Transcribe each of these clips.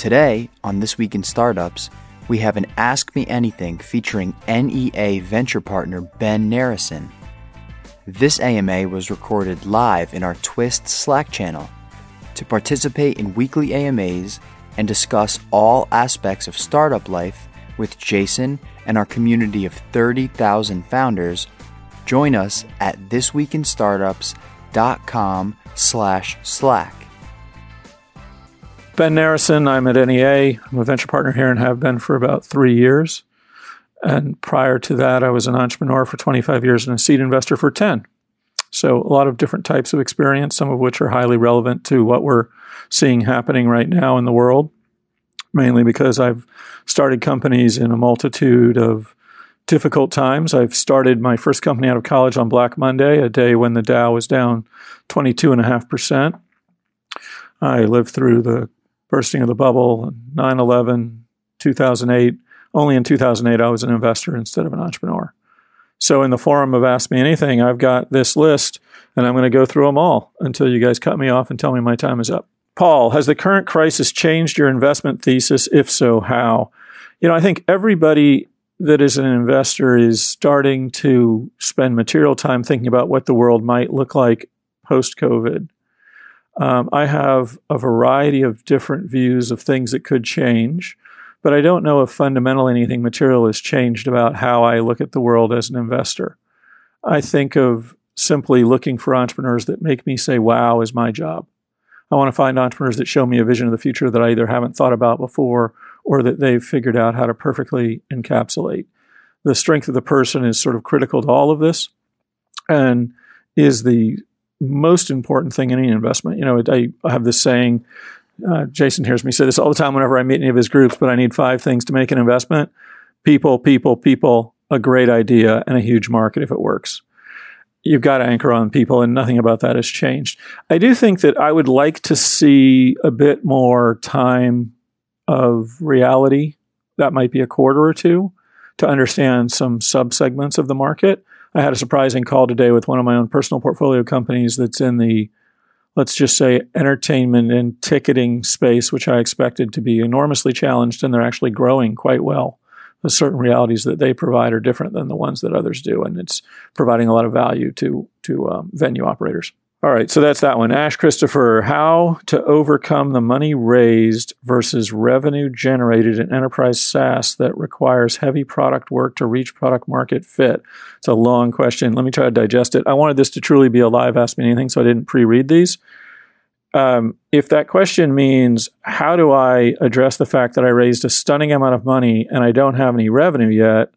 Today, on This Week in Startups, we have an Ask Me Anything featuring NEA venture partner Ben Narasin. This AMA was recorded live in our Twist Slack channel. To participate in weekly AMAs and discuss all aspects of startup life with Jason and our community of 30,000 founders, join us at thisweekinstartups.com slash slack. Ben Narasin, I'm at NEA. I'm a venture partner here and have been for about three years. And prior to that, I was an entrepreneur for 25 years and a seed investor for 10. So, a lot of different types of experience, some of which are highly relevant to what we're seeing happening right now in the world, mainly because I've started companies in a multitude of difficult times. I've started my first company out of college on Black Monday, a day when the Dow was down 22.5%. I lived through the bursting of the bubble, 9 11, 2008. Only in 2008, I was an investor instead of an entrepreneur. So, in the forum of Ask Me Anything, I've got this list and I'm going to go through them all until you guys cut me off and tell me my time is up. Paul, has the current crisis changed your investment thesis? If so, how? You know, I think everybody that is an investor is starting to spend material time thinking about what the world might look like post COVID. Um, I have a variety of different views of things that could change, but I don't know if fundamentally anything material has changed about how I look at the world as an investor. I think of simply looking for entrepreneurs that make me say, wow, is my job. I want to find entrepreneurs that show me a vision of the future that I either haven't thought about before or that they've figured out how to perfectly encapsulate. The strength of the person is sort of critical to all of this and is the most important thing in any investment. You know, I, have this saying, uh, Jason hears me say this all the time whenever I meet any of his groups, but I need five things to make an investment people, people, people, a great idea, and a huge market if it works. You've got to anchor on people, and nothing about that has changed. I do think that I would like to see a bit more time of reality. That might be a quarter or two to understand some subsegments of the market. I had a surprising call today with one of my own personal portfolio companies that's in the, let's just say, entertainment and ticketing space, which I expected to be enormously challenged, and they're actually growing quite well. The certain realities that they provide are different than the ones that others do, and it's providing a lot of value to to um, venue operators. All right, so that's that one. Ash Christopher, how to overcome the money raised versus revenue generated in enterprise SaaS that requires heavy product work to reach product market fit. It's a long question. Let me try to digest it. I wanted this to truly be a live Ask Me Anything, so I didn't pre read these. Um, if that question means how do I address the fact that I raised a stunning amount of money and I don't have any revenue yet,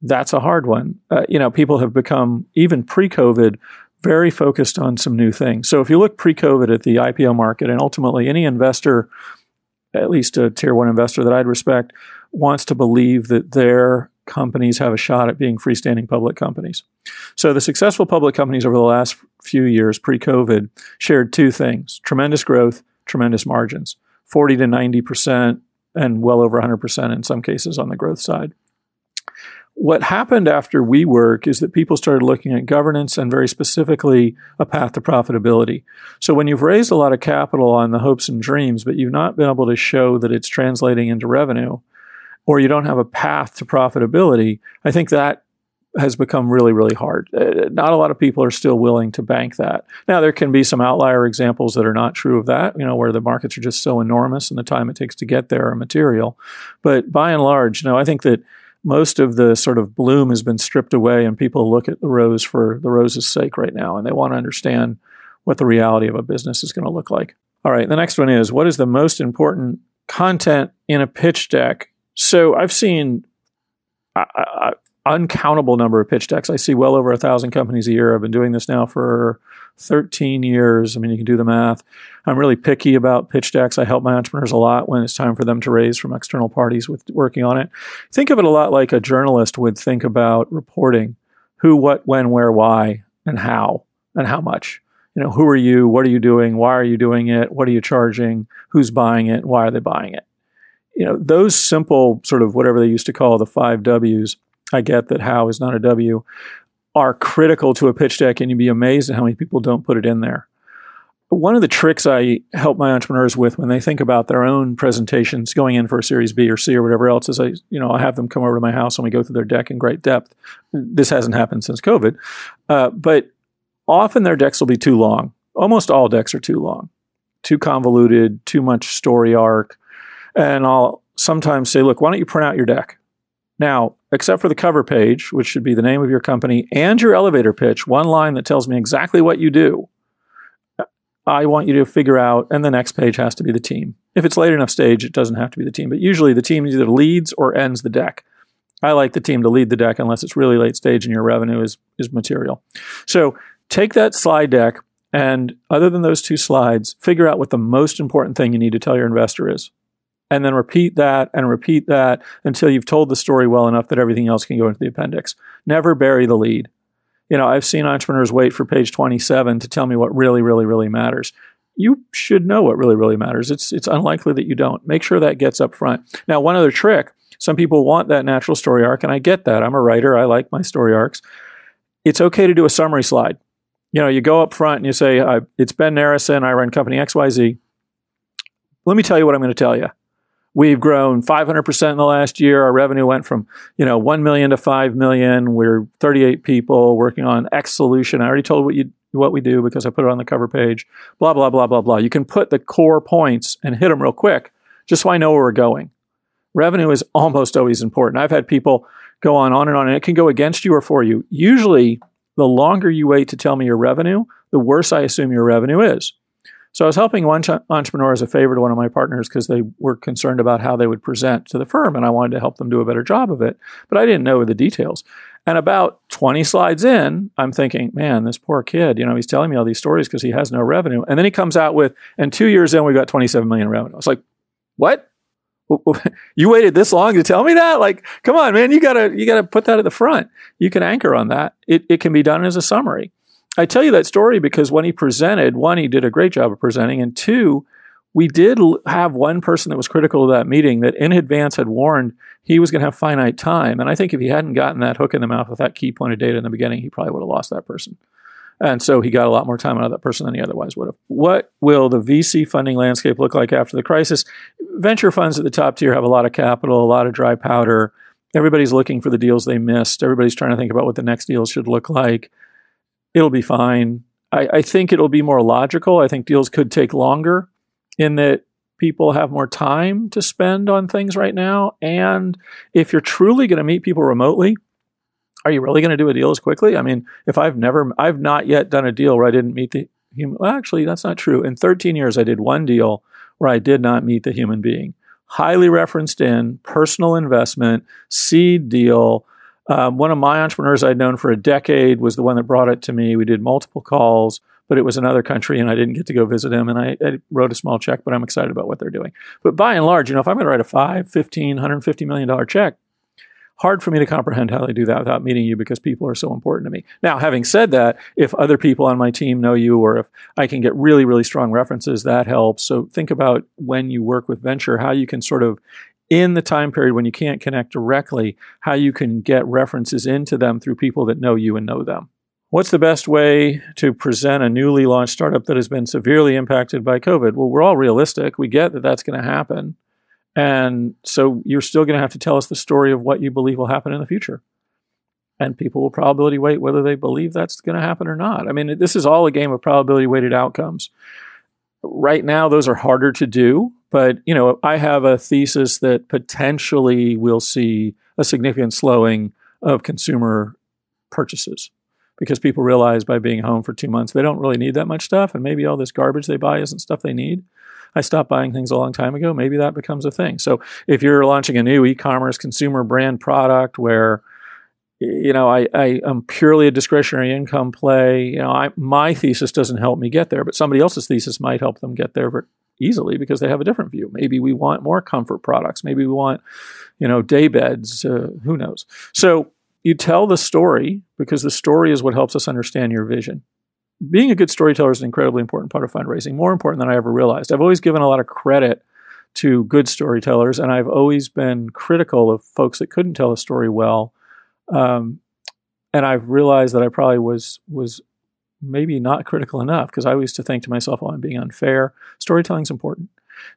that's a hard one. Uh, you know, people have become, even pre COVID, very focused on some new things. So if you look pre-COVID at the IPO market, and ultimately any investor, at least a tier one investor that I'd respect, wants to believe that their companies have a shot at being freestanding public companies. So the successful public companies over the last few years pre-COVID shared two things: tremendous growth, tremendous margins, 40 to 90 percent, and well over 100 percent in some cases on the growth side what happened after WeWork is that people started looking at governance and very specifically a path to profitability. So when you've raised a lot of capital on the hopes and dreams, but you've not been able to show that it's translating into revenue, or you don't have a path to profitability, I think that has become really, really hard. Uh, not a lot of people are still willing to bank that. Now, there can be some outlier examples that are not true of that, you know, where the markets are just so enormous and the time it takes to get there are material. But by and large, no, I think that most of the sort of bloom has been stripped away and people look at the rose for the rose's sake right now and they want to understand what the reality of a business is going to look like. All right, the next one is what is the most important content in a pitch deck? So I've seen uncountable number of pitch decks. I see well over a thousand companies a year. I've been doing this now for 13 years. I mean, you can do the math. I'm really picky about pitch decks. I help my entrepreneurs a lot when it's time for them to raise from external parties with working on it. Think of it a lot like a journalist would think about reporting who, what, when, where, why, and how, and how much. You know, who are you? What are you doing? Why are you doing it? What are you charging? Who's buying it? Why are they buying it? You know, those simple sort of whatever they used to call the five W's. I get that how is not a W are critical to a pitch deck, and you'd be amazed at how many people don't put it in there. one of the tricks I help my entrepreneurs with when they think about their own presentations going in for a Series B or C or whatever else is I, you know, I have them come over to my house and we go through their deck in great depth. This hasn't happened since COVID, uh, but often their decks will be too long. Almost all decks are too long, too convoluted, too much story arc, and I'll sometimes say, look, why don't you print out your deck? Now, except for the cover page, which should be the name of your company and your elevator pitch, one line that tells me exactly what you do I want you to figure out, and the next page has to be the team. If it's late enough stage, it doesn't have to be the team, but usually the team either leads or ends the deck. I like the team to lead the deck unless it's really late stage and your revenue is, is material. So take that slide deck and other than those two slides, figure out what the most important thing you need to tell your investor is. And then repeat that and repeat that until you've told the story well enough that everything else can go into the appendix. Never bury the lead you know, I've seen entrepreneurs wait for page 27 to tell me what really, really, really matters. You should know what really, really matters. It's it's unlikely that you don't. Make sure that gets up front. Now, one other trick: some people want that natural story arc, and I get that. I'm a writer. I like my story arcs. It's okay to do a summary slide. You know, you go up front and you say, "It's Ben Narasin. I run company X Y Z." Let me tell you what I'm going to tell you. We've grown 500% in the last year. Our revenue went from, you know, 1 million to 5 million. We're 38 people working on X solution. I already told what you what we do because I put it on the cover page. Blah blah blah blah blah. You can put the core points and hit them real quick just so I know where we're going. Revenue is almost always important. I've had people go on on and on and it can go against you or for you. Usually the longer you wait to tell me your revenue, the worse I assume your revenue is. So I was helping one entrepreneur as a favor to one of my partners because they were concerned about how they would present to the firm, and I wanted to help them do a better job of it. But I didn't know the details. And about 20 slides in, I'm thinking, man, this poor kid, you know, he's telling me all these stories because he has no revenue. And then he comes out with, and two years in, we've got 27 million revenue. I was like, what? You waited this long to tell me that? Like, come on, man, you gotta you gotta put that at the front. You can anchor on that. It it can be done as a summary. I tell you that story because when he presented, one, he did a great job of presenting, and two, we did have one person that was critical of that meeting that in advance had warned he was going to have finite time. And I think if he hadn't gotten that hook in the mouth with that key point of data in the beginning, he probably would have lost that person. And so he got a lot more time out of that person than he otherwise would have. What will the VC funding landscape look like after the crisis? Venture funds at the top tier have a lot of capital, a lot of dry powder. Everybody's looking for the deals they missed. Everybody's trying to think about what the next deal should look like it'll be fine. I, I think it'll be more logical. I think deals could take longer in that people have more time to spend on things right now. And if you're truly going to meet people remotely, are you really going to do a deal as quickly? I mean, if I've never, I've not yet done a deal where I didn't meet the human. Well, actually, that's not true. In 13 years, I did one deal where I did not meet the human being. Highly referenced in, personal investment, seed deal, um, one of my entrepreneurs I'd known for a decade was the one that brought it to me. We did multiple calls, but it was another country and I didn't get to go visit him. And I, I wrote a small check, but I'm excited about what they're doing. But by and large, you know, if I'm going to write a five, 15, 150 million dollar check, hard for me to comprehend how they do that without meeting you because people are so important to me. Now, having said that, if other people on my team know you or if I can get really, really strong references, that helps. So think about when you work with venture, how you can sort of in the time period when you can't connect directly, how you can get references into them through people that know you and know them. What's the best way to present a newly launched startup that has been severely impacted by COVID? Well, we're all realistic. We get that that's going to happen. And so you're still going to have to tell us the story of what you believe will happen in the future. And people will probability weight whether they believe that's going to happen or not. I mean, this is all a game of probability weighted outcomes. Right now, those are harder to do but you know, I have a thesis that potentially we'll see a significant slowing of consumer purchases because people realize by being home for two months they don't really need that much stuff, and maybe all this garbage they buy isn't stuff they need. I stopped buying things a long time ago. Maybe that becomes a thing. So if you're launching a new e-commerce consumer brand product where you know, I, I am purely a discretionary income play. You know, I, my thesis doesn't help me get there, but somebody else's thesis might help them get there easily because they have a different view. Maybe we want more comfort products. Maybe we want, you know, day beds. Uh, who knows? So you tell the story because the story is what helps us understand your vision. Being a good storyteller is an incredibly important part of fundraising, more important than I ever realized. I've always given a lot of credit to good storytellers, and I've always been critical of folks that couldn't tell a story well. Um, and I've realized that I probably was was maybe not critical enough because I used to think to myself, well, I'm being unfair. Storytelling's important.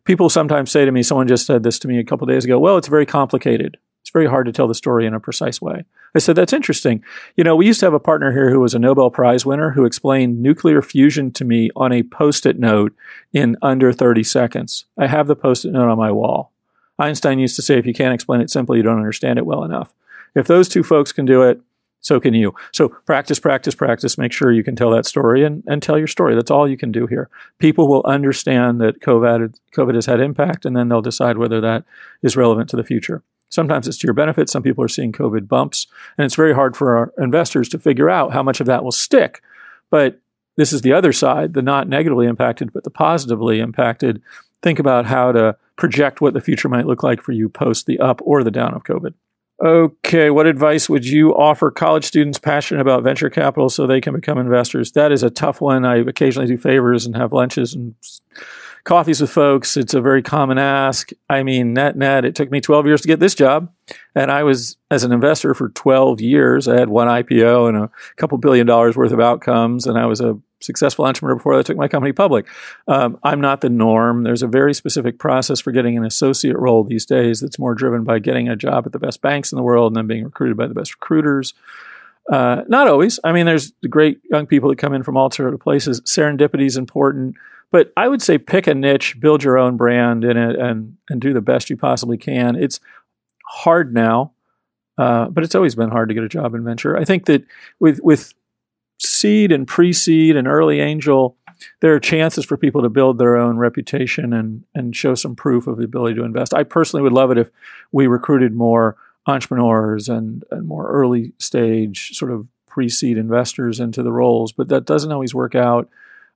People sometimes say to me, someone just said this to me a couple days ago, well, it's very complicated. It's very hard to tell the story in a precise way. I said, that's interesting. You know, we used to have a partner here who was a Nobel Prize winner who explained nuclear fusion to me on a post it note in under 30 seconds. I have the post it note on my wall. Einstein used to say, if you can't explain it simply, you don't understand it well enough. If those two folks can do it, so can you. So practice, practice, practice. Make sure you can tell that story and, and tell your story. That's all you can do here. People will understand that COVID, COVID has had impact, and then they'll decide whether that is relevant to the future. Sometimes it's to your benefit. Some people are seeing COVID bumps, and it's very hard for our investors to figure out how much of that will stick. But this is the other side, the not negatively impacted, but the positively impacted. Think about how to project what the future might look like for you post the up or the down of COVID. Okay, what advice would you offer college students passionate about venture capital so they can become investors? That is a tough one. I occasionally do favors and have lunches and coffees with folks. It's a very common ask. I mean, net net, it took me 12 years to get this job. And I was, as an investor for 12 years, I had one IPO and a couple billion dollars worth of outcomes. And I was a successful entrepreneur before I took my company public. Um, I'm not the norm. There's a very specific process for getting an associate role these days that's more driven by getting a job at the best banks in the world and then being recruited by the best recruiters. Uh, not always. I mean, there's great young people that come in from all sorts of places. Serendipity is important, but I would say pick a niche, build your own brand in it, and and do the best you possibly can. It's hard now, uh, but it's always been hard to get a job in venture. I think that with with seed and pre-seed and early angel, there are chances for people to build their own reputation and and show some proof of the ability to invest. I personally would love it if we recruited more entrepreneurs and, and more early stage sort of pre-seed investors into the roles, but that doesn't always work out.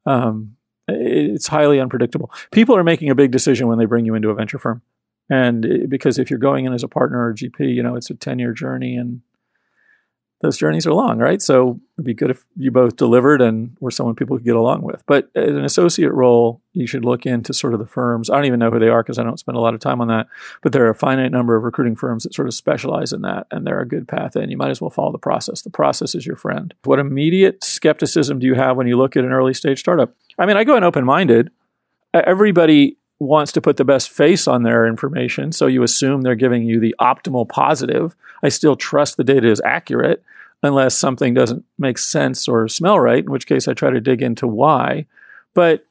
Um, it's highly unpredictable. People are making a big decision when they bring you into a venture firm. And because if you're going in as a partner or GP, you know, it's a 10 year journey and those journeys are long, right? So it'd be good if you both delivered and were someone people could get along with. But an associate role, you should look into sort of the firms. I don't even know who they are because I don't spend a lot of time on that. But there are a finite number of recruiting firms that sort of specialize in that, and they're a good path in. You might as well follow the process. The process is your friend. What immediate skepticism do you have when you look at an early stage startup? I mean, I go in open minded. Everybody wants to put the best face on their information. So you assume they're giving you the optimal positive. I still trust the data is accurate unless something doesn't make sense or smell right, in which case I try to dig into why. But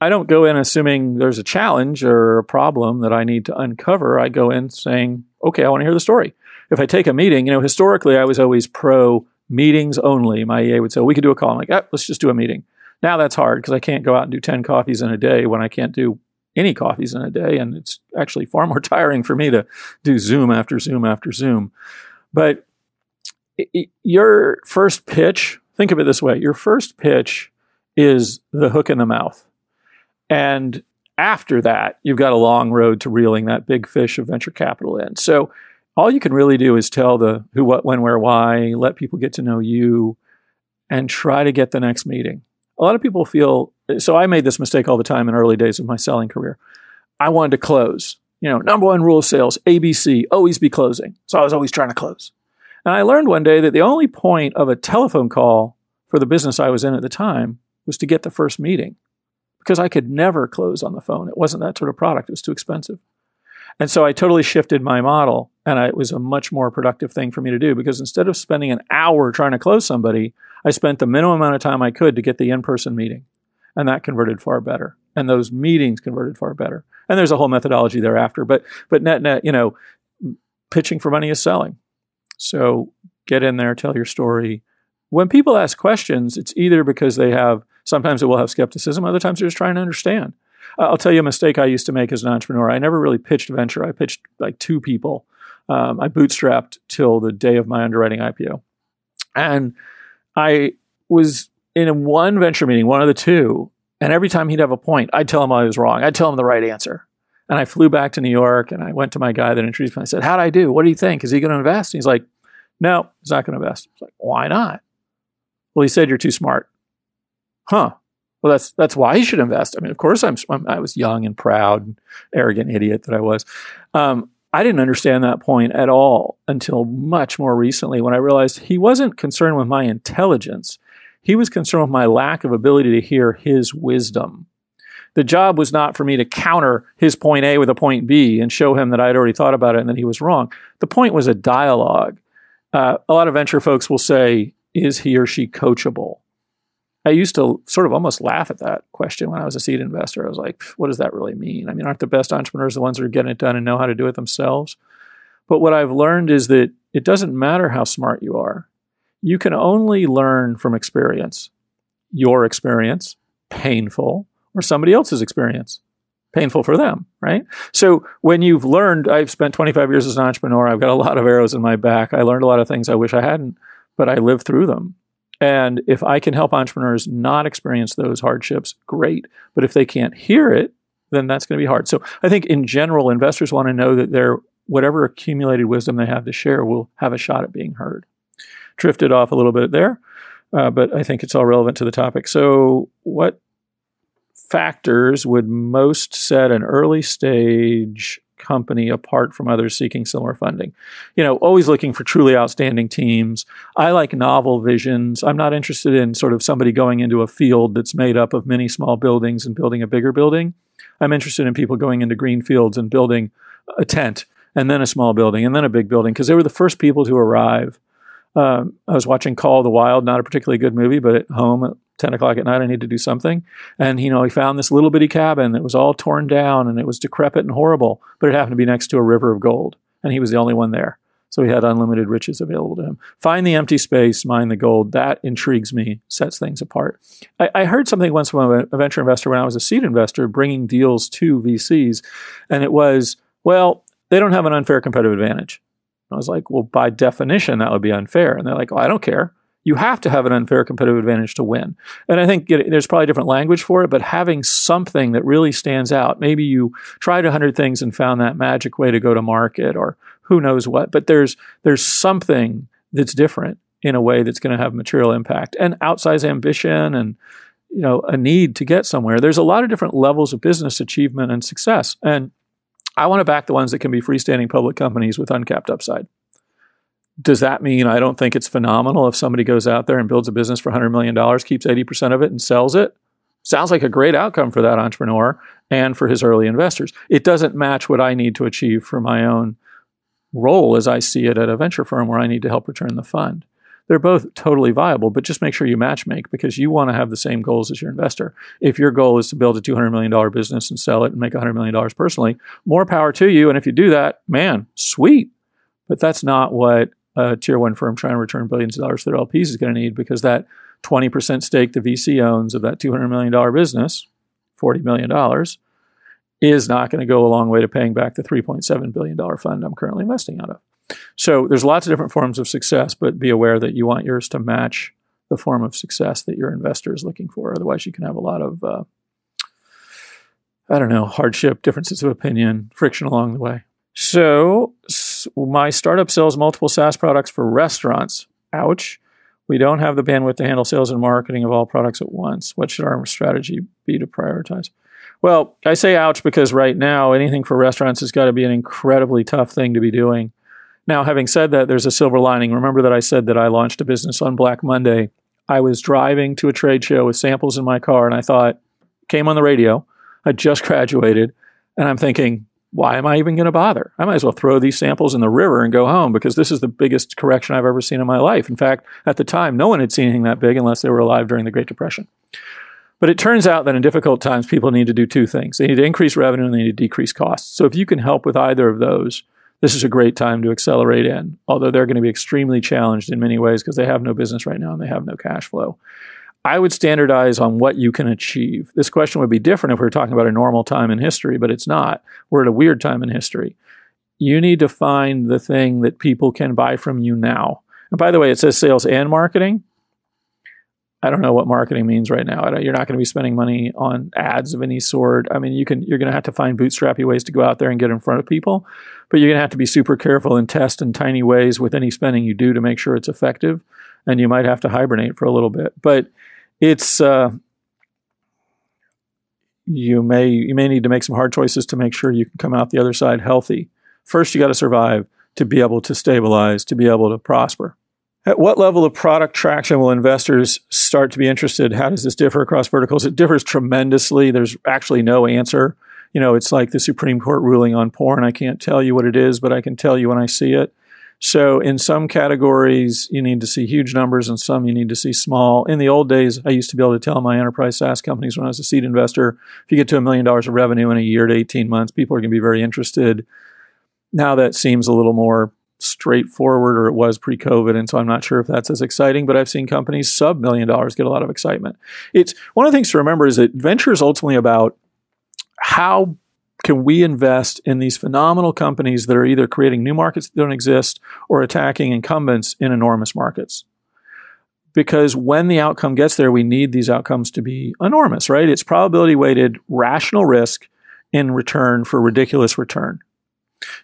I don't go in assuming there's a challenge or a problem that I need to uncover. I go in saying, okay, I want to hear the story. If I take a meeting, you know, historically I was always pro meetings only. My EA would say, we could do a call. I'm like, ah, let's just do a meeting. Now that's hard because I can't go out and do 10 coffees in a day when I can't do any coffees in a day. And it's actually far more tiring for me to do Zoom after Zoom after Zoom. But your first pitch, think of it this way your first pitch is the hook in the mouth. And after that, you've got a long road to reeling that big fish of venture capital in. So all you can really do is tell the who, what, when, where, why, let people get to know you, and try to get the next meeting. A lot of people feel so I made this mistake all the time in early days of my selling career. I wanted to close. You know, number one rule of sales, ABC, always be closing. So I was always trying to close. And I learned one day that the only point of a telephone call for the business I was in at the time was to get the first meeting because I could never close on the phone. It wasn't that sort of product, it was too expensive. And so I totally shifted my model, and I, it was a much more productive thing for me to do because instead of spending an hour trying to close somebody, I spent the minimum amount of time I could to get the in person meeting and that converted far better. And those meetings converted far better. And there's a whole methodology thereafter. But but net net, you know, pitching for money is selling. So get in there, tell your story. When people ask questions, it's either because they have sometimes it will have skepticism, other times they're just trying to understand. I'll tell you a mistake I used to make as an entrepreneur. I never really pitched venture. I pitched like two people. Um, I bootstrapped till the day of my underwriting IPO. And I was in one venture meeting, one of the two, and every time he'd have a point, I'd tell him I was wrong. I'd tell him the right answer. And I flew back to New York and I went to my guy that introduced me. I said, How'd I do? What do you think? Is he going to invest? And he's like, No, he's not going to invest. I was like, Why not? Well, he said, You're too smart. Huh. Well, that's that's why he should invest. I mean, of course, I'm, I'm i was young and proud, arrogant idiot that I was. Um, I didn't understand that point at all until much more recently when I realized he wasn't concerned with my intelligence. He was concerned with my lack of ability to hear his wisdom. The job was not for me to counter his point A with a point B and show him that I'd already thought about it and that he was wrong. The point was a dialogue. Uh, a lot of venture folks will say, is he or she coachable? I used to sort of almost laugh at that question when I was a seed investor. I was like, what does that really mean? I mean, aren't the best entrepreneurs the ones that are getting it done and know how to do it themselves? But what I've learned is that it doesn't matter how smart you are. You can only learn from experience. Your experience, painful, or somebody else's experience, painful for them, right? So when you've learned, I've spent 25 years as an entrepreneur, I've got a lot of arrows in my back. I learned a lot of things I wish I hadn't, but I lived through them. And if I can help entrepreneurs not experience those hardships, great. But if they can't hear it, then that's going to be hard. So I think in general, investors want to know that their whatever accumulated wisdom they have to share will have a shot at being heard. Drifted off a little bit there, uh, but I think it's all relevant to the topic. So, what factors would most set an early stage company apart from others seeking similar funding. You know, always looking for truly outstanding teams. I like novel visions. I'm not interested in sort of somebody going into a field that's made up of many small buildings and building a bigger building. I'm interested in people going into green fields and building a tent and then a small building and then a big building because they were the first people to arrive. Um, I was watching Call of the Wild, not a particularly good movie, but at home at 10 o'clock at night, I need to do something. And, you know, he found this little bitty cabin that was all torn down and it was decrepit and horrible, but it happened to be next to a river of gold. And he was the only one there. So he had unlimited riches available to him. Find the empty space, mine the gold. That intrigues me, sets things apart. I, I heard something once from a venture investor when I was a seed investor bringing deals to VCs. And it was, well, they don't have an unfair competitive advantage. I was like, well, by definition, that would be unfair. And they're like, well, I don't care you have to have an unfair competitive advantage to win. And I think there's probably different language for it, but having something that really stands out, maybe you tried a hundred things and found that magic way to go to market or who knows what, but there's, there's something that's different in a way that's going to have material impact and outsized ambition and, you know, a need to get somewhere. There's a lot of different levels of business achievement and success. And I want to back the ones that can be freestanding public companies with uncapped upside does that mean I don't think it's phenomenal if somebody goes out there and builds a business for $100 million, keeps 80% of it, and sells it? Sounds like a great outcome for that entrepreneur and for his early investors. It doesn't match what I need to achieve for my own role as I see it at a venture firm where I need to help return the fund. They're both totally viable, but just make sure you match make because you want to have the same goals as your investor. If your goal is to build a $200 million business and sell it and make $100 million personally, more power to you. And if you do that, man, sweet. But that's not what a tier one firm trying to return billions of dollars to their LPs is going to need because that 20% stake the VC owns of that $200 million business, $40 million, is not going to go a long way to paying back the $3.7 billion fund I'm currently investing out of. So there's lots of different forms of success, but be aware that you want yours to match the form of success that your investor is looking for. Otherwise, you can have a lot of, uh, I don't know, hardship, differences of opinion, friction along the way. So my startup sells multiple SaaS products for restaurants. Ouch. We don't have the bandwidth to handle sales and marketing of all products at once. What should our strategy be to prioritize? Well, I say ouch because right now anything for restaurants has got to be an incredibly tough thing to be doing. Now, having said that, there's a silver lining. Remember that I said that I launched a business on Black Monday. I was driving to a trade show with samples in my car and I thought, came on the radio. I just graduated and I'm thinking, why am I even going to bother? I might as well throw these samples in the river and go home because this is the biggest correction I've ever seen in my life. In fact, at the time, no one had seen anything that big unless they were alive during the Great Depression. But it turns out that in difficult times, people need to do two things they need to increase revenue and they need to decrease costs. So if you can help with either of those, this is a great time to accelerate in, although they're going to be extremely challenged in many ways because they have no business right now and they have no cash flow. I would standardize on what you can achieve. This question would be different if we were talking about a normal time in history, but it's not. We're at a weird time in history. You need to find the thing that people can buy from you now. And by the way, it says sales and marketing. I don't know what marketing means right now. You're not going to be spending money on ads of any sort. I mean, you can you're going to have to find bootstrappy ways to go out there and get in front of people, but you're going to have to be super careful and test in tiny ways with any spending you do to make sure it's effective. And you might have to hibernate for a little bit, but it's uh, you may you may need to make some hard choices to make sure you can come out the other side healthy. First, you got to survive to be able to stabilize, to be able to prosper. At what level of product traction will investors start to be interested? How does this differ across verticals? It differs tremendously. There's actually no answer. You know, it's like the Supreme Court ruling on porn. I can't tell you what it is, but I can tell you when I see it. So in some categories, you need to see huge numbers, and some you need to see small. In the old days, I used to be able to tell my enterprise SaaS companies when I was a seed investor, if you get to a million dollars of revenue in a year to 18 months, people are going to be very interested. Now that seems a little more straightforward, or it was pre COVID. And so I'm not sure if that's as exciting, but I've seen companies sub million dollars get a lot of excitement. It's one of the things to remember is that venture is ultimately about how can we invest in these phenomenal companies that are either creating new markets that don't exist or attacking incumbents in enormous markets? Because when the outcome gets there, we need these outcomes to be enormous, right? It's probability weighted rational risk in return for ridiculous return.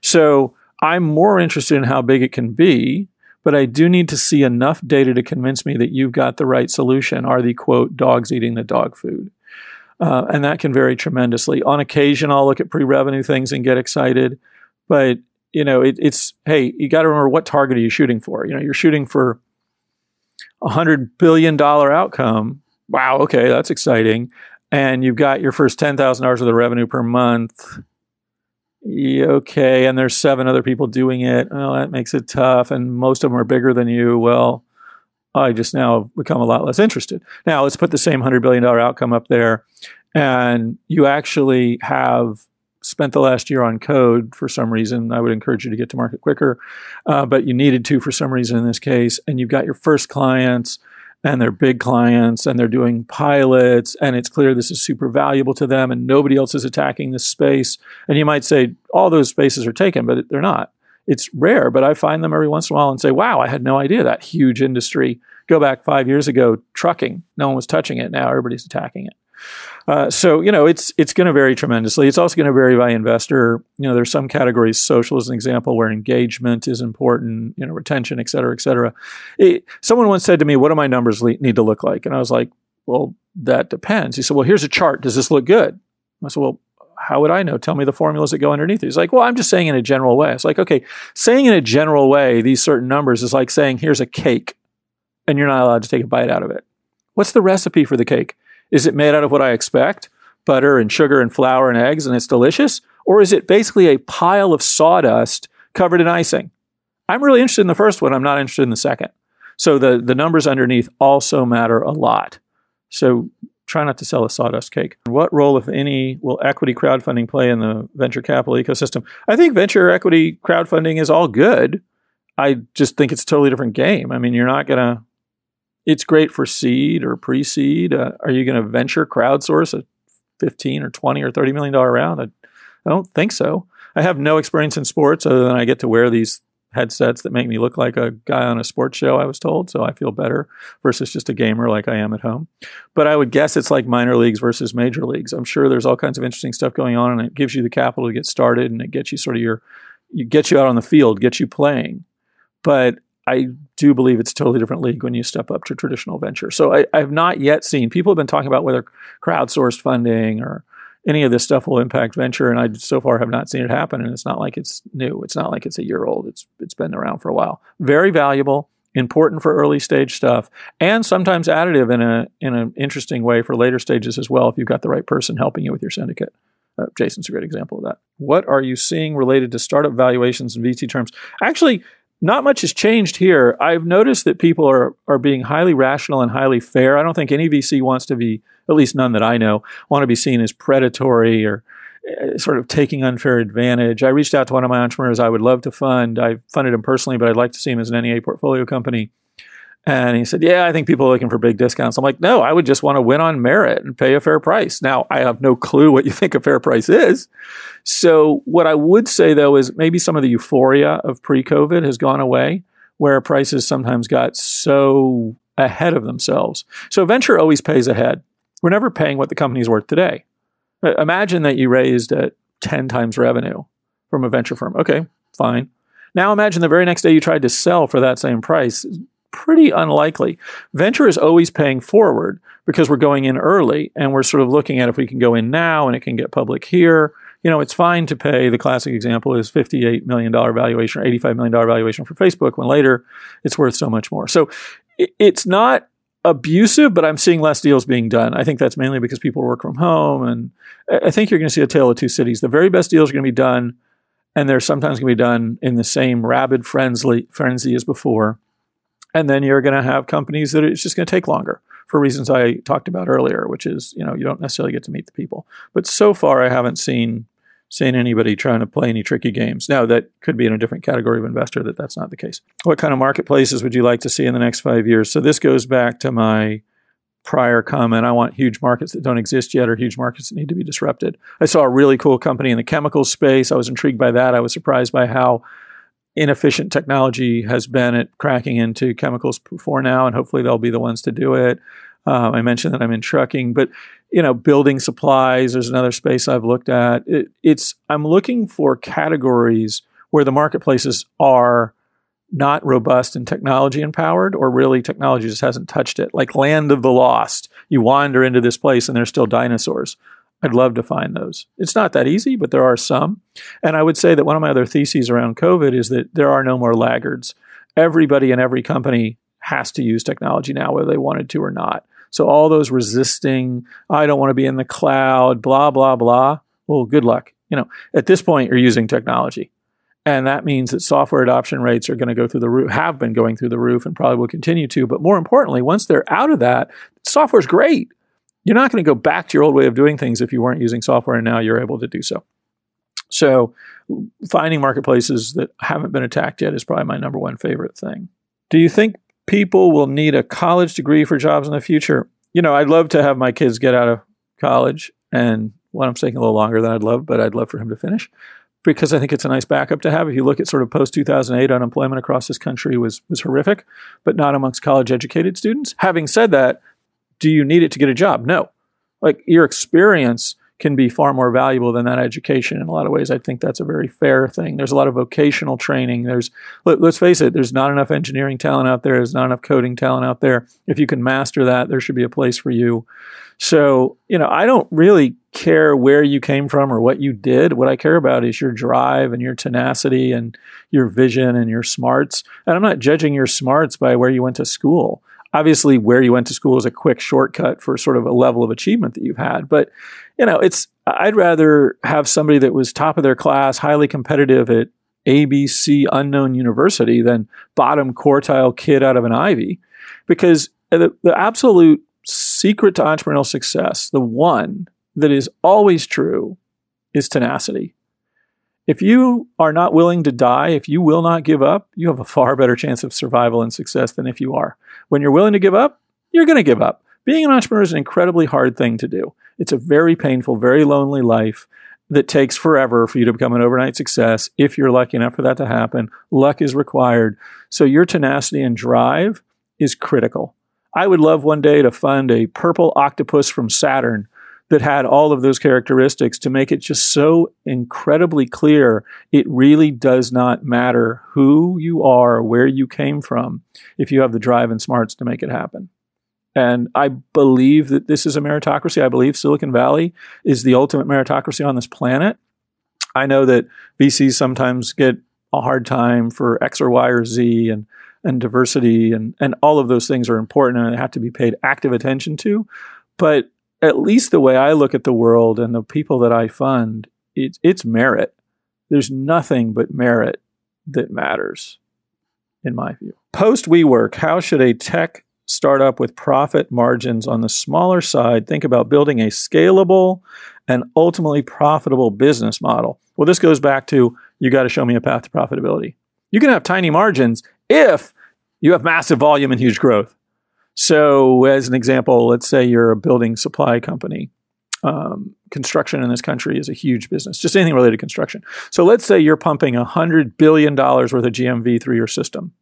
So I'm more interested in how big it can be, but I do need to see enough data to convince me that you've got the right solution. Are the quote dogs eating the dog food? Uh, and that can vary tremendously. On occasion, I'll look at pre-revenue things and get excited, but you know, it, it's hey, you got to remember what target are you shooting for? You know, you're shooting for a hundred billion dollar outcome. Wow, okay, that's exciting. And you've got your first ten thousand dollars of the revenue per month. Okay, and there's seven other people doing it. Well, that makes it tough, and most of them are bigger than you. Well, I just now become a lot less interested. Now let's put the same hundred billion dollar outcome up there, and you actually have spent the last year on code for some reason. I would encourage you to get to market quicker, uh, but you needed to for some reason in this case, and you've got your first clients. And they're big clients and they're doing pilots, and it's clear this is super valuable to them, and nobody else is attacking this space. And you might say all those spaces are taken, but they're not it's rare, but I find them every once in a while and say, wow, I had no idea that huge industry. Go back five years ago, trucking, no one was touching it. Now everybody's attacking it. Uh, so you know it's it's going to vary tremendously. It's also going to vary by investor. You know, there's some categories, social is an example, where engagement is important. You know, retention, et cetera, et cetera. It, someone once said to me, "What do my numbers le- need to look like?" And I was like, "Well, that depends." He said, "Well, here's a chart. Does this look good?" I said, "Well, how would I know? Tell me the formulas that go underneath. He's like, well, I'm just saying in a general way. It's like, okay, saying in a general way these certain numbers is like saying, here's a cake, and you're not allowed to take a bite out of it. What's the recipe for the cake? Is it made out of what I expect? Butter and sugar and flour and eggs, and it's delicious? Or is it basically a pile of sawdust covered in icing? I'm really interested in the first one. I'm not interested in the second. So the, the numbers underneath also matter a lot. So try not to sell a sawdust cake. What role, if any, will equity crowdfunding play in the venture capital ecosystem? I think venture equity crowdfunding is all good. I just think it's a totally different game. I mean, you're not going to, it's great for seed or pre seed. Uh, are you going to venture crowdsource a 15 or 20 or 30 million dollar round? I, I don't think so. I have no experience in sports other than I get to wear these headsets that make me look like a guy on a sports show, I was told. So I feel better versus just a gamer like I am at home. But I would guess it's like minor leagues versus major leagues. I'm sure there's all kinds of interesting stuff going on and it gives you the capital to get started and it gets you sort of your, you get you out on the field, gets you playing. But I do believe it's a totally different league when you step up to traditional venture. So I, I've not yet seen people have been talking about whether crowdsourced funding or any of this stuff will impact venture. And I so far have not seen it happen. And it's not like it's new. It's not like it's a year old. It's it's been around for a while. Very valuable, important for early stage stuff, and sometimes additive in a in an interesting way for later stages as well. If you've got the right person helping you with your syndicate. Uh, Jason's a great example of that. What are you seeing related to startup valuations and VC terms? Actually, not much has changed here. I've noticed that people are are being highly rational and highly fair. I don't think any VC wants to be, at least none that I know, want to be seen as predatory or uh, sort of taking unfair advantage. I reached out to one of my entrepreneurs I would love to fund. I funded him personally, but I'd like to see him as an NEA portfolio company. And he said, Yeah, I think people are looking for big discounts. I'm like, No, I would just want to win on merit and pay a fair price. Now, I have no clue what you think a fair price is. So, what I would say though is maybe some of the euphoria of pre COVID has gone away, where prices sometimes got so ahead of themselves. So, venture always pays ahead. We're never paying what the company's worth today. Imagine that you raised at 10 times revenue from a venture firm. Okay, fine. Now imagine the very next day you tried to sell for that same price pretty unlikely. Venture is always paying forward because we're going in early and we're sort of looking at if we can go in now and it can get public here. you know, it's fine to pay. The classic example is $58 million valuation or $85 million valuation for Facebook when later it's worth so much more. So it's not abusive, but I'm seeing less deals being done. I think that's mainly because people work from home. And I think you're going to see a tale of two cities. The very best deals are going to be done, and they're sometimes going to be done in the same rabid frenzy, frenzy as before. And then you're going to have companies that it's just going to take longer for reasons I talked about earlier, which is, you know, you don't necessarily get to meet the people. But so far, I haven't seen seen anybody trying to play any tricky games. Now, that could be in a different category of investor that that's not the case. What kind of marketplaces would you like to see in the next five years? So this goes back to my prior comment. I want huge markets that don't exist yet or huge markets that need to be disrupted. I saw a really cool company in the chemical space. I was intrigued by that. I was surprised by how inefficient technology has been at cracking into chemicals before now, and hopefully they'll be the ones to do it. Um, I mentioned that I'm in trucking, but you know, building supplies. There's another space I've looked at. It, it's I'm looking for categories where the marketplaces are not robust and technology empowered, or really technology just hasn't touched it. Like Land of the Lost, you wander into this place and there's still dinosaurs. I'd love to find those. It's not that easy, but there are some. And I would say that one of my other theses around COVID is that there are no more laggards. Everybody in every company has to use technology now, whether they wanted to or not. So all those resisting, I don't want to be in the cloud, blah, blah, blah. Well, good luck. You know, at this point, you're using technology. And that means that software adoption rates are going to go through the roof, have been going through the roof, and probably will continue to. But more importantly, once they're out of that, software's great. You're not going to go back to your old way of doing things if you weren't using software, and now you're able to do so. So, finding marketplaces that haven't been attacked yet is probably my number one favorite thing. Do you think people will need a college degree for jobs in the future. You know, I'd love to have my kids get out of college, and one I'm taking a little longer than I'd love, but I'd love for him to finish because I think it's a nice backup to have. If you look at sort of post 2008 unemployment across this country was was horrific, but not amongst college educated students. Having said that, do you need it to get a job? No. Like your experience can be far more valuable than that education in a lot of ways. I think that's a very fair thing. There's a lot of vocational training. There's let, us face it, there's not enough engineering talent out there. There's not enough coding talent out there. If you can master that, there should be a place for you. So, you know, I don't really care where you came from or what you did. What I care about is your drive and your tenacity and your vision and your smarts. And I'm not judging your smarts by where you went to school obviously where you went to school is a quick shortcut for sort of a level of achievement that you've had but you know, it's I'd rather have somebody that was top of their class, highly competitive at ABC unknown university than bottom quartile kid out of an Ivy, because the, the absolute secret to entrepreneurial success, the one that is always true, is tenacity. If you are not willing to die, if you will not give up, you have a far better chance of survival and success than if you are. When you're willing to give up, you're going to give up. Being an entrepreneur is an incredibly hard thing to do. It's a very painful, very lonely life that takes forever for you to become an overnight success. If you're lucky enough for that to happen, luck is required. So your tenacity and drive is critical. I would love one day to fund a purple octopus from Saturn that had all of those characteristics to make it just so incredibly clear it really does not matter who you are, where you came from, if you have the drive and smarts to make it happen. And I believe that this is a meritocracy. I believe Silicon Valley is the ultimate meritocracy on this planet. I know that VCs sometimes get a hard time for X or Y or Z and and diversity and and all of those things are important and have to be paid active attention to. But at least the way I look at the world and the people that I fund, it's it's merit. There's nothing but merit that matters, in my view. Post WeWork, how should a tech startup with profit margins on the smaller side think about building a scalable and ultimately profitable business model? Well, this goes back to you got to show me a path to profitability. You can have tiny margins if you have massive volume and huge growth. So, as an example, let's say you're a building supply company. Um, construction in this country is a huge business, just anything related to construction. So, let's say you're pumping $100 billion worth of GMV through your system.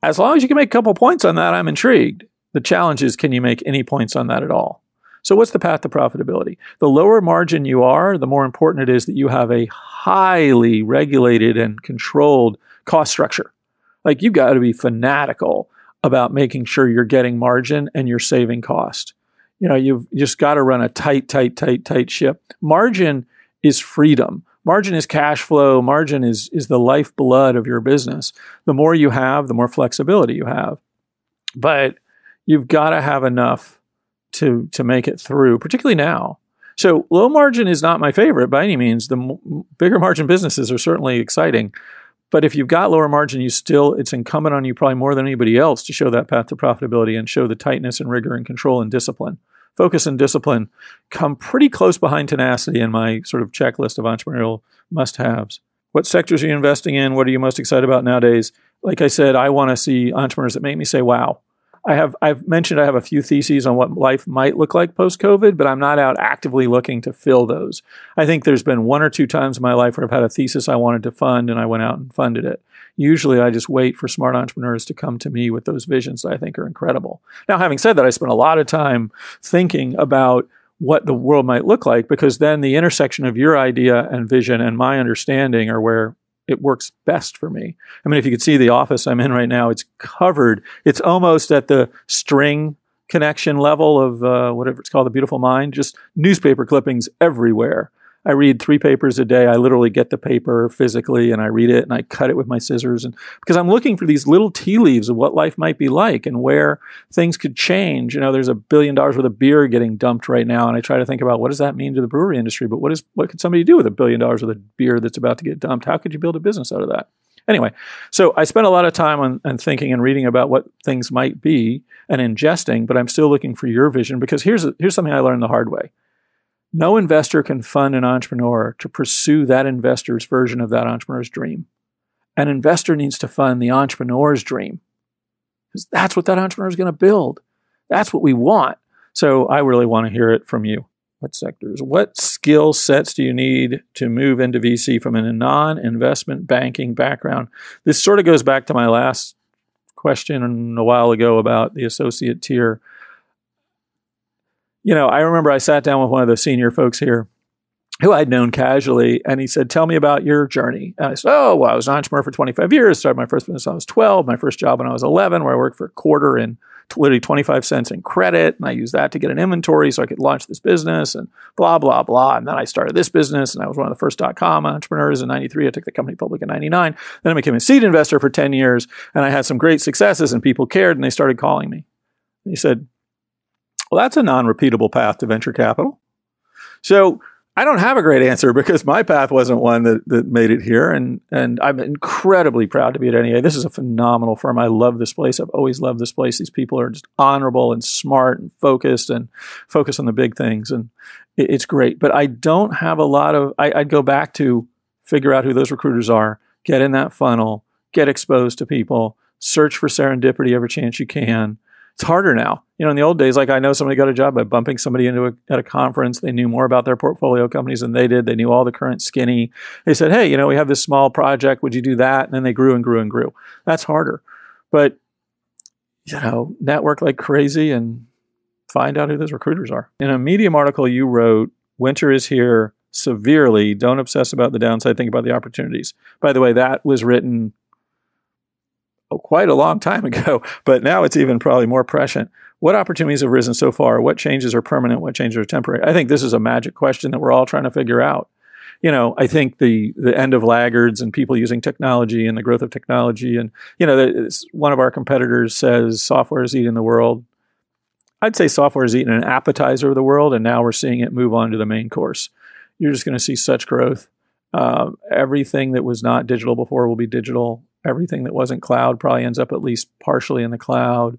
As long as you can make a couple points on that, I'm intrigued. The challenge is can you make any points on that at all? So, what's the path to profitability? The lower margin you are, the more important it is that you have a highly regulated and controlled cost structure. Like, you've got to be fanatical about making sure you're getting margin and you're saving cost. You know, you've just got to run a tight, tight, tight, tight ship. Margin is freedom. Margin is cash flow. Margin is, is the lifeblood of your business. The more you have, the more flexibility you have. But you've got to have enough to, to make it through, particularly now. So low margin is not my favorite by any means. The m- bigger margin businesses are certainly exciting. But if you've got lower margin, you still, it's incumbent on you probably more than anybody else to show that path to profitability and show the tightness and rigor and control and discipline. Focus and discipline come pretty close behind tenacity in my sort of checklist of entrepreneurial must haves. What sectors are you investing in? What are you most excited about nowadays? Like I said, I want to see entrepreneurs that make me say, wow, I have I've mentioned I have a few theses on what life might look like post COVID, but I'm not out actively looking to fill those. I think there's been one or two times in my life where I've had a thesis I wanted to fund and I went out and funded it. Usually I just wait for smart entrepreneurs to come to me with those visions that I think are incredible. Now, having said that, I spent a lot of time thinking about what the world might look like because then the intersection of your idea and vision and my understanding are where it works best for me. I mean, if you could see the office I'm in right now, it's covered. It's almost at the string connection level of uh, whatever it's called, the beautiful mind, just newspaper clippings everywhere. I read three papers a day. I literally get the paper physically and I read it and I cut it with my scissors. And because I'm looking for these little tea leaves of what life might be like and where things could change. You know, there's a billion dollars worth of beer getting dumped right now. And I try to think about what does that mean to the brewery industry? But what is, what could somebody do with a billion dollars worth of beer that's about to get dumped? How could you build a business out of that? Anyway, so I spent a lot of time on, on thinking and reading about what things might be and ingesting, but I'm still looking for your vision because here's, here's something I learned the hard way no investor can fund an entrepreneur to pursue that investor's version of that entrepreneur's dream. An investor needs to fund the entrepreneur's dream because that's what that entrepreneur is going to build. That's what we want. So I really want to hear it from you. What sectors? What skill sets do you need to move into VC from a non investment banking background? This sort of goes back to my last question a while ago about the associate tier you know, I remember I sat down with one of the senior folks here who I'd known casually, and he said, Tell me about your journey. And I said, Oh, well, I was an entrepreneur for 25 years, started my first business when I was 12, my first job when I was 11, where I worked for a quarter in literally 25 cents in credit. And I used that to get an inventory so I could launch this business and blah, blah, blah. And then I started this business and I was one of the first dot com entrepreneurs in 93. I took the company public in 99. Then I became a seed investor for 10 years and I had some great successes and people cared and they started calling me. And he said, well, that's a non repeatable path to venture capital. So I don't have a great answer because my path wasn't one that, that made it here. And, and I'm incredibly proud to be at NEA. This is a phenomenal firm. I love this place. I've always loved this place. These people are just honorable and smart and focused and focus on the big things. And it, it's great. But I don't have a lot of, I, I'd go back to figure out who those recruiters are, get in that funnel, get exposed to people, search for serendipity every chance you can it's harder now. You know, in the old days, like I know somebody got a job by bumping somebody into a, at a conference. They knew more about their portfolio companies than they did. They knew all the current skinny. They said, "Hey, you know, we have this small project. Would you do that?" And then they grew and grew and grew. That's harder, but you know, network like crazy and find out who those recruiters are. In a Medium article you wrote, "Winter is here." Severely, don't obsess about the downside. Think about the opportunities. By the way, that was written quite a long time ago, but now it's even probably more prescient. What opportunities have risen so far? What changes are permanent? What changes are temporary? I think this is a magic question that we're all trying to figure out. You know, I think the the end of laggards and people using technology and the growth of technology, and you know, one of our competitors says software is eating the world. I'd say software is eating an appetizer of the world, and now we're seeing it move on to the main course. You're just going to see such growth. Uh, everything that was not digital before will be digital everything that wasn't cloud probably ends up at least partially in the cloud.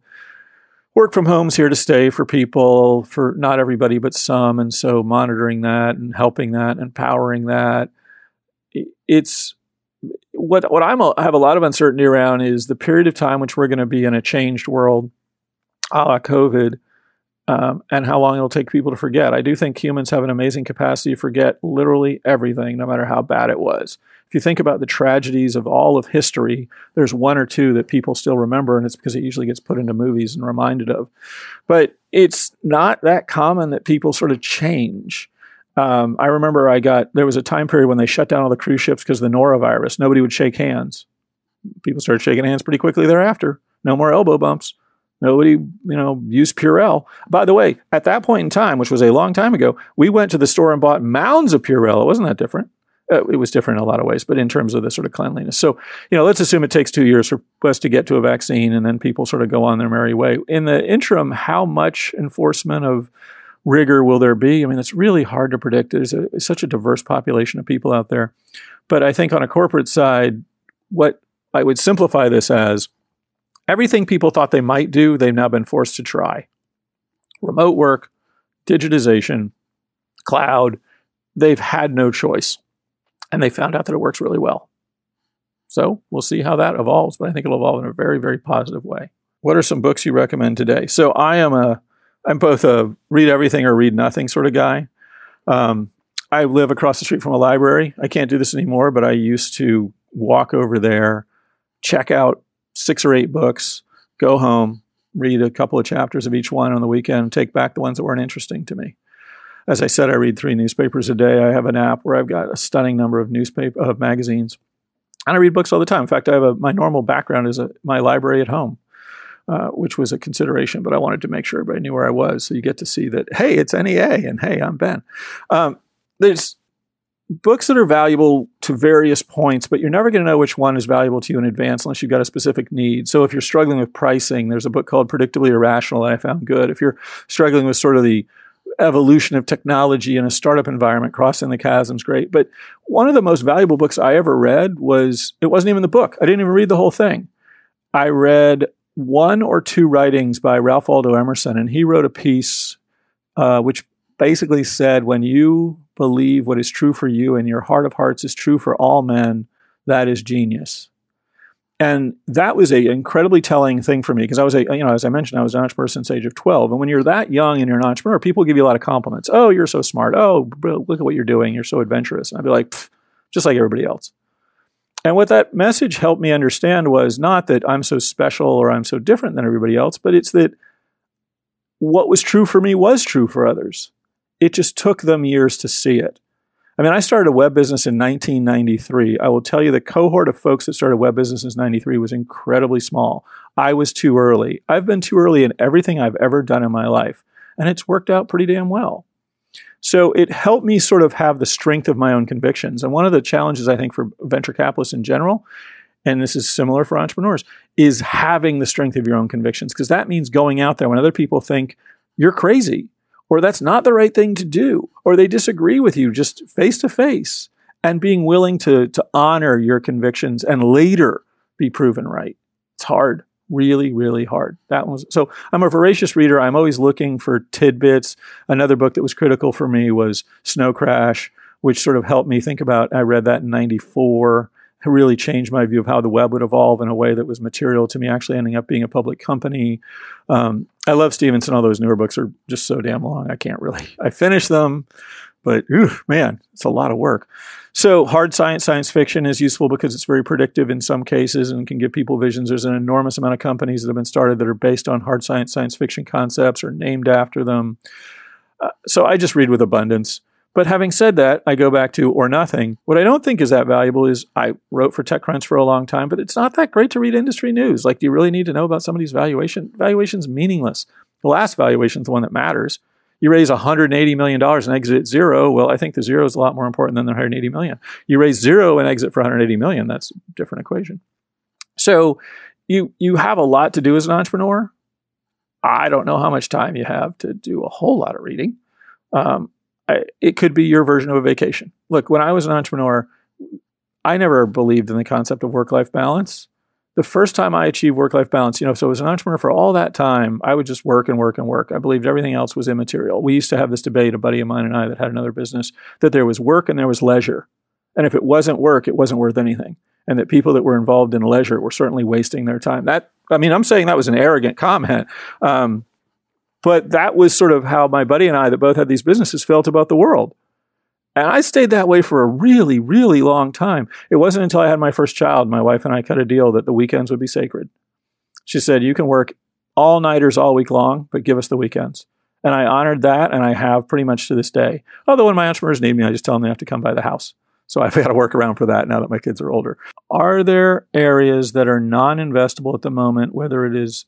Work from home's here to stay for people, for not everybody, but some. And so monitoring that and helping that, and powering that. It's what, what I'm, I have a lot of uncertainty around is the period of time which we're going to be in a changed world a la COVID um, and how long it'll take people to forget. I do think humans have an amazing capacity to forget literally everything, no matter how bad it was. If you think about the tragedies of all of history, there's one or two that people still remember, and it's because it usually gets put into movies and reminded of. But it's not that common that people sort of change. Um, I remember I got there was a time period when they shut down all the cruise ships because of the norovirus. Nobody would shake hands. People started shaking hands pretty quickly thereafter. No more elbow bumps Nobody, you know, used Purell. By the way, at that point in time, which was a long time ago, we went to the store and bought mounds of Purell. It wasn't that different. Uh, it was different in a lot of ways, but in terms of the sort of cleanliness. So, you know, let's assume it takes two years for us to get to a vaccine and then people sort of go on their merry way. In the interim, how much enforcement of rigor will there be? I mean, it's really hard to predict. There's a, such a diverse population of people out there. But I think on a corporate side, what I would simplify this as everything people thought they might do, they've now been forced to try. Remote work, digitization, cloud, they've had no choice. And they found out that it works really well. So we'll see how that evolves, but I think it'll evolve in a very, very positive way. What are some books you recommend today? So I am a I'm both a read everything or read nothing sort of guy. Um, I live across the street from a library. I can't do this anymore, but I used to walk over there, check out six or eight books, go home, read a couple of chapters of each one on the weekend, take back the ones that weren't interesting to me. As I said, I read three newspapers a day. I have an app where I've got a stunning number of newspaper of magazines, and I read books all the time. In fact, I have a my normal background is a, my library at home. Uh, which was a consideration, but I wanted to make sure everybody knew where I was. So you get to see that, hey, it's NEA, and hey, I'm Ben. Um, there's books that are valuable to various points, but you're never going to know which one is valuable to you in advance unless you've got a specific need. So if you're struggling with pricing, there's a book called Predictably Irrational that I found good. If you're struggling with sort of the evolution of technology in a startup environment, Crossing the Chasm's great. But one of the most valuable books I ever read was, it wasn't even the book. I didn't even read the whole thing. I read one or two writings by Ralph Waldo Emerson, and he wrote a piece uh, which basically said, When you believe what is true for you and your heart of hearts is true for all men, that is genius. And that was an incredibly telling thing for me because I was a, you know, as I mentioned, I was an entrepreneur since age of 12. And when you're that young and you're an entrepreneur, people give you a lot of compliments. Oh, you're so smart. Oh, look at what you're doing. You're so adventurous. And I'd be like, just like everybody else. And what that message helped me understand was not that I'm so special or I'm so different than everybody else, but it's that what was true for me was true for others. It just took them years to see it. I mean, I started a web business in 1993. I will tell you the cohort of folks that started web businesses in 93 was incredibly small. I was too early. I've been too early in everything I've ever done in my life, and it's worked out pretty damn well. So it helped me sort of have the strength of my own convictions. And one of the challenges I think for venture capitalists in general, and this is similar for entrepreneurs, is having the strength of your own convictions because that means going out there when other people think you're crazy or that's not the right thing to do or they disagree with you just face to face and being willing to to honor your convictions and later be proven right. It's hard really, really hard. That was so. I'm a voracious reader. I'm always looking for tidbits. Another book that was critical for me was Snow Crash, which sort of helped me think about. I read that in '94. Really changed my view of how the web would evolve in a way that was material to me actually ending up being a public company. Um, I love Stephenson. All those newer books are just so damn long. I can't really. I finish them, but man, it's a lot of work. So, hard science, science fiction is useful because it's very predictive in some cases and can give people visions. There's an enormous amount of companies that have been started that are based on hard science, science fiction concepts or named after them. Uh, so, I just read with abundance. But having said that, I go back to or nothing. What I don't think is that valuable is I wrote for TechCrunch for a long time, but it's not that great to read industry news. Like, do you really need to know about somebody's valuation? Valuation's meaningless. The last valuation is the one that matters you raise 180 million dollars and exit zero. Well, I think the zero is a lot more important than the 180 million. You raise zero and exit for 180 million. That's a different equation. So you you have a lot to do as an entrepreneur. I don't know how much time you have to do a whole lot of reading. Um, I, it could be your version of a vacation. Look, when I was an entrepreneur, I never believed in the concept of work life balance the first time I achieved work life balance, you know, so as an entrepreneur for all that time, I would just work and work and work. I believed everything else was immaterial. We used to have this debate, a buddy of mine and I that had another business, that there was work and there was leisure. And if it wasn't work, it wasn't worth anything. And that people that were involved in leisure were certainly wasting their time. That, I mean, I'm saying that was an arrogant comment. Um, but that was sort of how my buddy and I, that both had these businesses, felt about the world. And I stayed that way for a really, really long time. It wasn't until I had my first child, my wife and I cut a deal that the weekends would be sacred. She said, You can work all nighters all week long, but give us the weekends. And I honored that, and I have pretty much to this day. Although when my entrepreneurs need me, I just tell them they have to come by the house. So I've got to work around for that now that my kids are older. Are there areas that are non investable at the moment, whether it is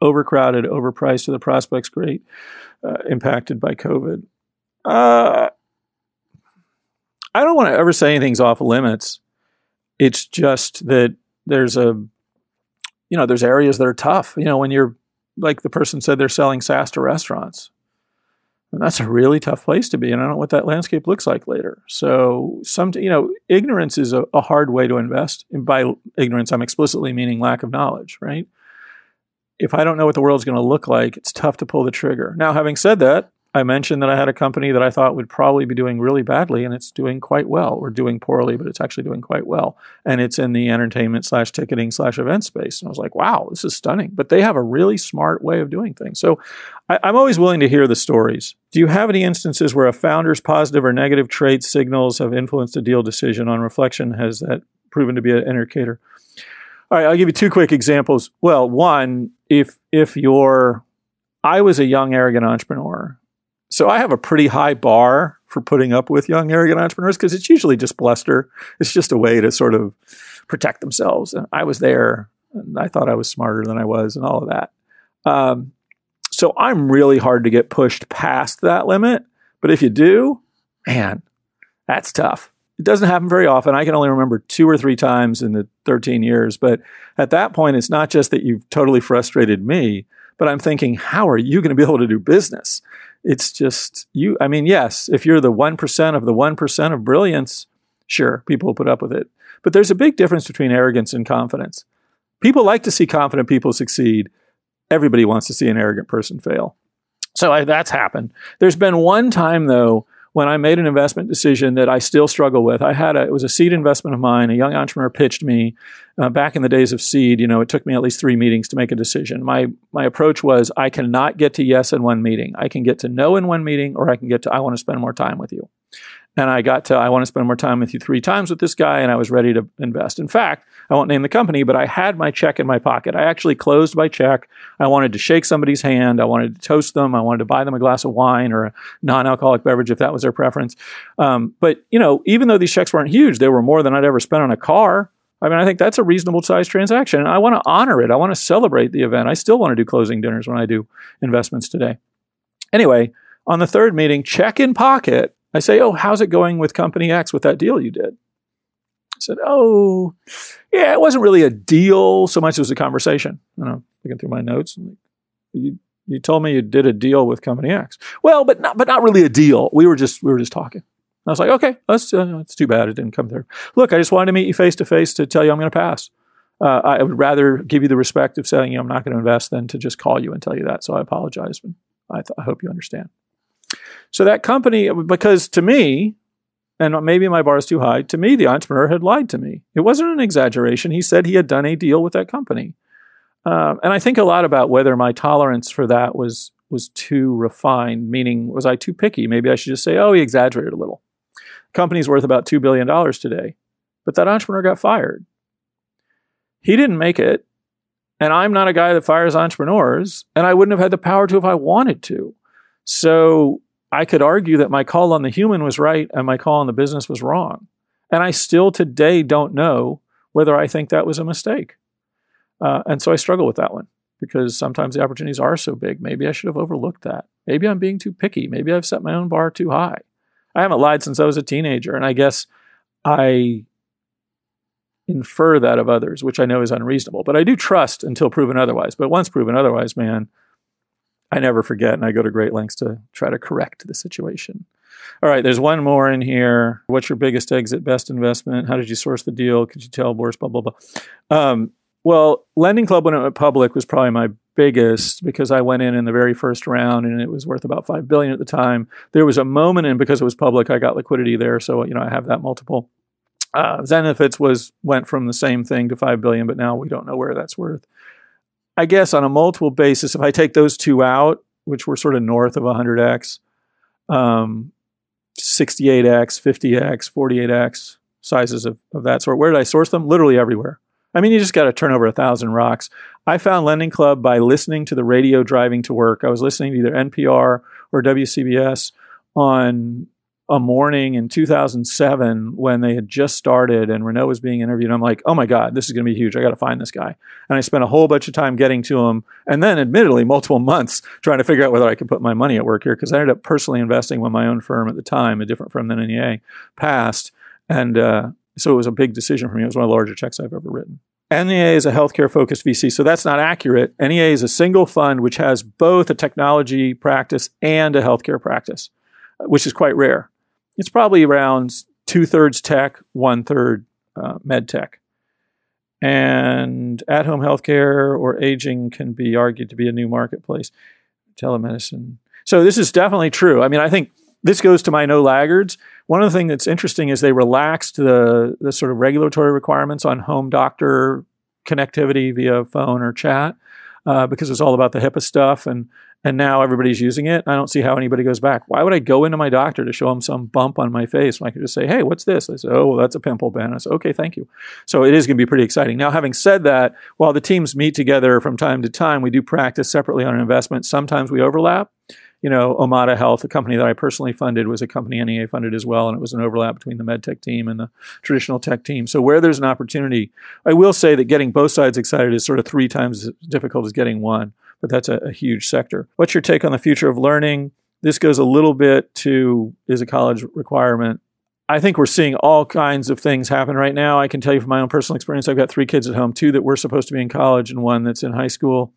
overcrowded, overpriced, or the prospects great, uh, impacted by COVID. Uh, I don't want to ever say anything's off limits. It's just that there's a, you know, there's areas that are tough. You know, when you're like the person said, they're selling SaaS to restaurants. And that's a really tough place to be. And I don't know what that landscape looks like later. So, some, you know, ignorance is a, a hard way to invest. And by ignorance, I'm explicitly meaning lack of knowledge, right? If I don't know what the world's going to look like, it's tough to pull the trigger. Now, having said that, I mentioned that I had a company that I thought would probably be doing really badly, and it's doing quite well. Or doing poorly, but it's actually doing quite well. And it's in the entertainment slash ticketing slash event space. And I was like, wow, this is stunning. But they have a really smart way of doing things. So I, I'm always willing to hear the stories. Do you have any instances where a founder's positive or negative trait signals have influenced a deal decision? On reflection, has that proven to be an indicator? All right, I'll give you two quick examples. Well, one, if if you're I was a young arrogant entrepreneur so I have a pretty high bar for putting up with young, arrogant entrepreneurs because it's usually just bluster. It's just a way to sort of protect themselves. And I was there and I thought I was smarter than I was and all of that. Um, so I'm really hard to get pushed past that limit. But if you do, man, that's tough. It doesn't happen very often. I can only remember two or three times in the 13 years. But at that point, it's not just that you've totally frustrated me, but I'm thinking, how are you going to be able to do business? it's just you. I mean, yes, if you're the 1% of the 1% of brilliance, sure, people will put up with it. But there's a big difference between arrogance and confidence. People like to see confident people succeed. Everybody wants to see an arrogant person fail. So I, that's happened. There's been one time, though, when I made an investment decision that I still struggle with. I had a, it was a seed investment of mine. A young entrepreneur pitched me uh, back in the days of seed. You know, it took me at least three meetings to make a decision. My my approach was I cannot get to yes in one meeting. I can get to no in one meeting, or I can get to I want to spend more time with you. And I got to, I want to spend more time with you three times with this guy, and I was ready to invest. In fact, I won't name the company, but I had my check in my pocket. I actually closed my check. I wanted to shake somebody's hand. I wanted to toast them. I wanted to buy them a glass of wine or a non alcoholic beverage if that was their preference. Um, but, you know, even though these checks weren't huge, they were more than I'd ever spent on a car. I mean, I think that's a reasonable size transaction. And I want to honor it. I want to celebrate the event. I still want to do closing dinners when I do investments today. Anyway, on the third meeting, check in pocket, I say, Oh, how's it going with company X with that deal you did? I said, Oh, yeah, it wasn't really a deal so much as a conversation. You know, looking through my notes. You, you told me you did a deal with company X. Well, but not, but not really a deal. We were just, we were just talking. I was like, okay, that's, uh, that's too bad it didn't come through. Look, I just wanted to meet you face to face to tell you I'm going to pass. Uh, I would rather give you the respect of saying you know, I'm not going to invest than to just call you and tell you that. So I apologize, but I, th- I hope you understand. So that company, because to me, and maybe my bar is too high, to me, the entrepreneur had lied to me. It wasn't an exaggeration. He said he had done a deal with that company. Um, and I think a lot about whether my tolerance for that was was too refined, meaning was I too picky? Maybe I should just say, oh, he exaggerated a little. The company's worth about $2 billion today, but that entrepreneur got fired. He didn't make it. And I'm not a guy that fires entrepreneurs, and I wouldn't have had the power to if I wanted to. So I could argue that my call on the human was right and my call on the business was wrong. And I still today don't know whether I think that was a mistake. Uh, and so I struggle with that one because sometimes the opportunities are so big. Maybe I should have overlooked that. Maybe I'm being too picky. Maybe I've set my own bar too high. I haven't lied since I was a teenager. And I guess I infer that of others, which I know is unreasonable. But I do trust until proven otherwise. But once proven otherwise, man, I never forget, and I go to great lengths to try to correct the situation. All right, there's one more in here. What's your biggest exit, best investment? How did you source the deal? Could you tell Boris? Blah blah blah. Um, well, Lending Club when it went public was probably my biggest because I went in in the very first round and it was worth about five billion at the time. There was a moment, and because it was public, I got liquidity there, so you know I have that multiple. Uh, Zenefits was went from the same thing to five billion, but now we don't know where that's worth. I guess on a multiple basis, if I take those two out, which were sort of north of 100x, um, 68x, 50x, 48x sizes of, of that sort. Where did I source them? Literally everywhere. I mean, you just got to turn over a thousand rocks. I found Lending Club by listening to the radio driving to work. I was listening to either NPR or WCBS on a morning in 2007 when they had just started and Renaud was being interviewed. I'm like, oh my God, this is going to be huge. I got to find this guy. And I spent a whole bunch of time getting to him and then, admittedly, multiple months trying to figure out whether I could put my money at work here because I ended up personally investing when my own firm at the time, a different firm than NEA, passed. And uh, so it was a big decision for me. It was one of the larger checks I've ever written. NEA is a healthcare focused VC, so that's not accurate. NEA is a single fund which has both a technology practice and a healthcare practice, which is quite rare. It's probably around two thirds tech, one third uh, med tech. And at home healthcare or aging can be argued to be a new marketplace. Telemedicine. So this is definitely true. I mean, I think this goes to my no laggards. One of the things that's interesting is they relaxed the, the sort of regulatory requirements on home doctor connectivity via phone or chat uh, because it's all about the HIPAA stuff. And and now everybody's using it. I don't see how anybody goes back. Why would I go into my doctor to show him some bump on my face when I could just say, "Hey, what's this?" I said, "Oh, well, that's a pimple, Ben." I said, "Okay, thank you." So it is going to be pretty exciting. Now, having said that, while the teams meet together from time to time, we do practice separately on an investment. Sometimes we overlap you know, Omada Health, a company that I personally funded, was a company NEA funded as well, and it was an overlap between the medtech team and the traditional tech team. So where there's an opportunity, I will say that getting both sides excited is sort of three times as difficult as getting one, but that's a, a huge sector. What's your take on the future of learning? This goes a little bit to is a college requirement. I think we're seeing all kinds of things happen right now. I can tell you from my own personal experience, I've got three kids at home, two that were supposed to be in college and one that's in high school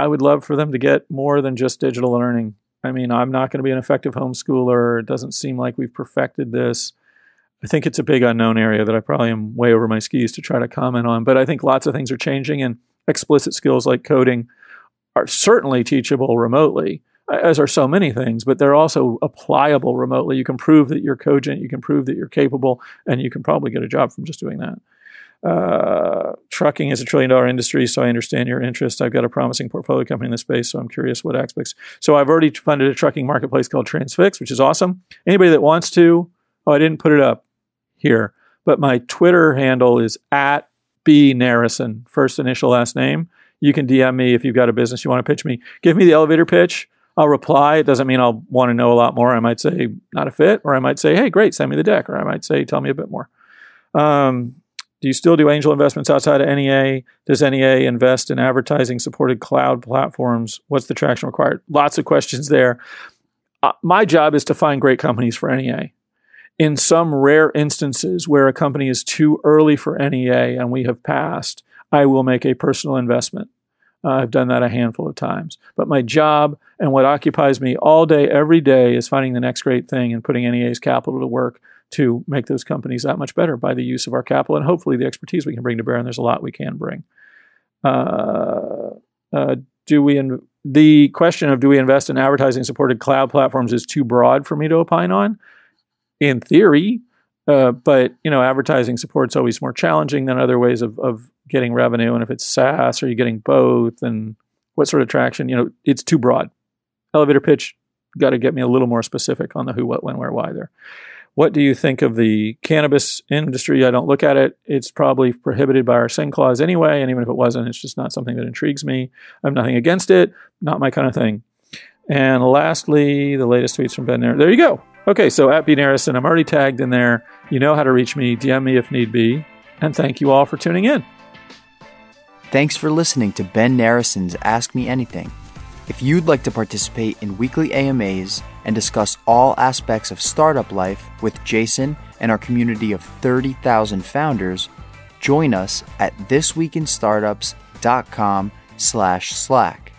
I would love for them to get more than just digital learning. I mean, I'm not going to be an effective homeschooler. It doesn't seem like we've perfected this. I think it's a big unknown area that I probably am way over my skis to try to comment on. But I think lots of things are changing, and explicit skills like coding are certainly teachable remotely, as are so many things, but they're also applicable remotely. You can prove that you're cogent, you can prove that you're capable, and you can probably get a job from just doing that. Uh, trucking is a trillion dollar industry, so I understand your interest. I've got a promising portfolio company in the space, so I'm curious what aspects. So I've already funded a trucking marketplace called Transfix, which is awesome. Anybody that wants to, oh, I didn't put it up here, but my Twitter handle is at B Narasin, first initial last name. You can DM me if you've got a business you want to pitch me. Give me the elevator pitch. I'll reply. It doesn't mean I'll want to know a lot more. I might say not a fit, or I might say, hey, great, send me the deck, or I might say, tell me a bit more. Um, do you still do angel investments outside of NEA? Does NEA invest in advertising supported cloud platforms? What's the traction required? Lots of questions there. Uh, my job is to find great companies for NEA. In some rare instances where a company is too early for NEA and we have passed, I will make a personal investment. Uh, I've done that a handful of times. But my job and what occupies me all day, every day, is finding the next great thing and putting NEA's capital to work to make those companies that much better by the use of our capital and hopefully the expertise we can bring to bear. And there's a lot we can bring. Uh, uh, do we? In, the question of do we invest in advertising supported cloud platforms is too broad for me to opine on. In theory, uh, but you know, advertising support's always more challenging than other ways of, of getting revenue. And if it's SaaS, are you getting both? And what sort of traction? You know, it's too broad. Elevator pitch, got to get me a little more specific on the who, what, when, where, why there. What do you think of the cannabis industry? I don't look at it. It's probably prohibited by our sin clause anyway. And even if it wasn't, it's just not something that intrigues me. I have nothing against it, not my kind of thing. And lastly, the latest tweets from Ben Nair. There you go. Okay, so at B Narasin, I'm already tagged in there. You know how to reach me. DM me if need be. And thank you all for tuning in. Thanks for listening to Ben Narasin's Ask Me Anything. If you'd like to participate in weekly AMAs and discuss all aspects of startup life with Jason and our community of 30,000 founders, join us at thisweekinstartups.com slash slack.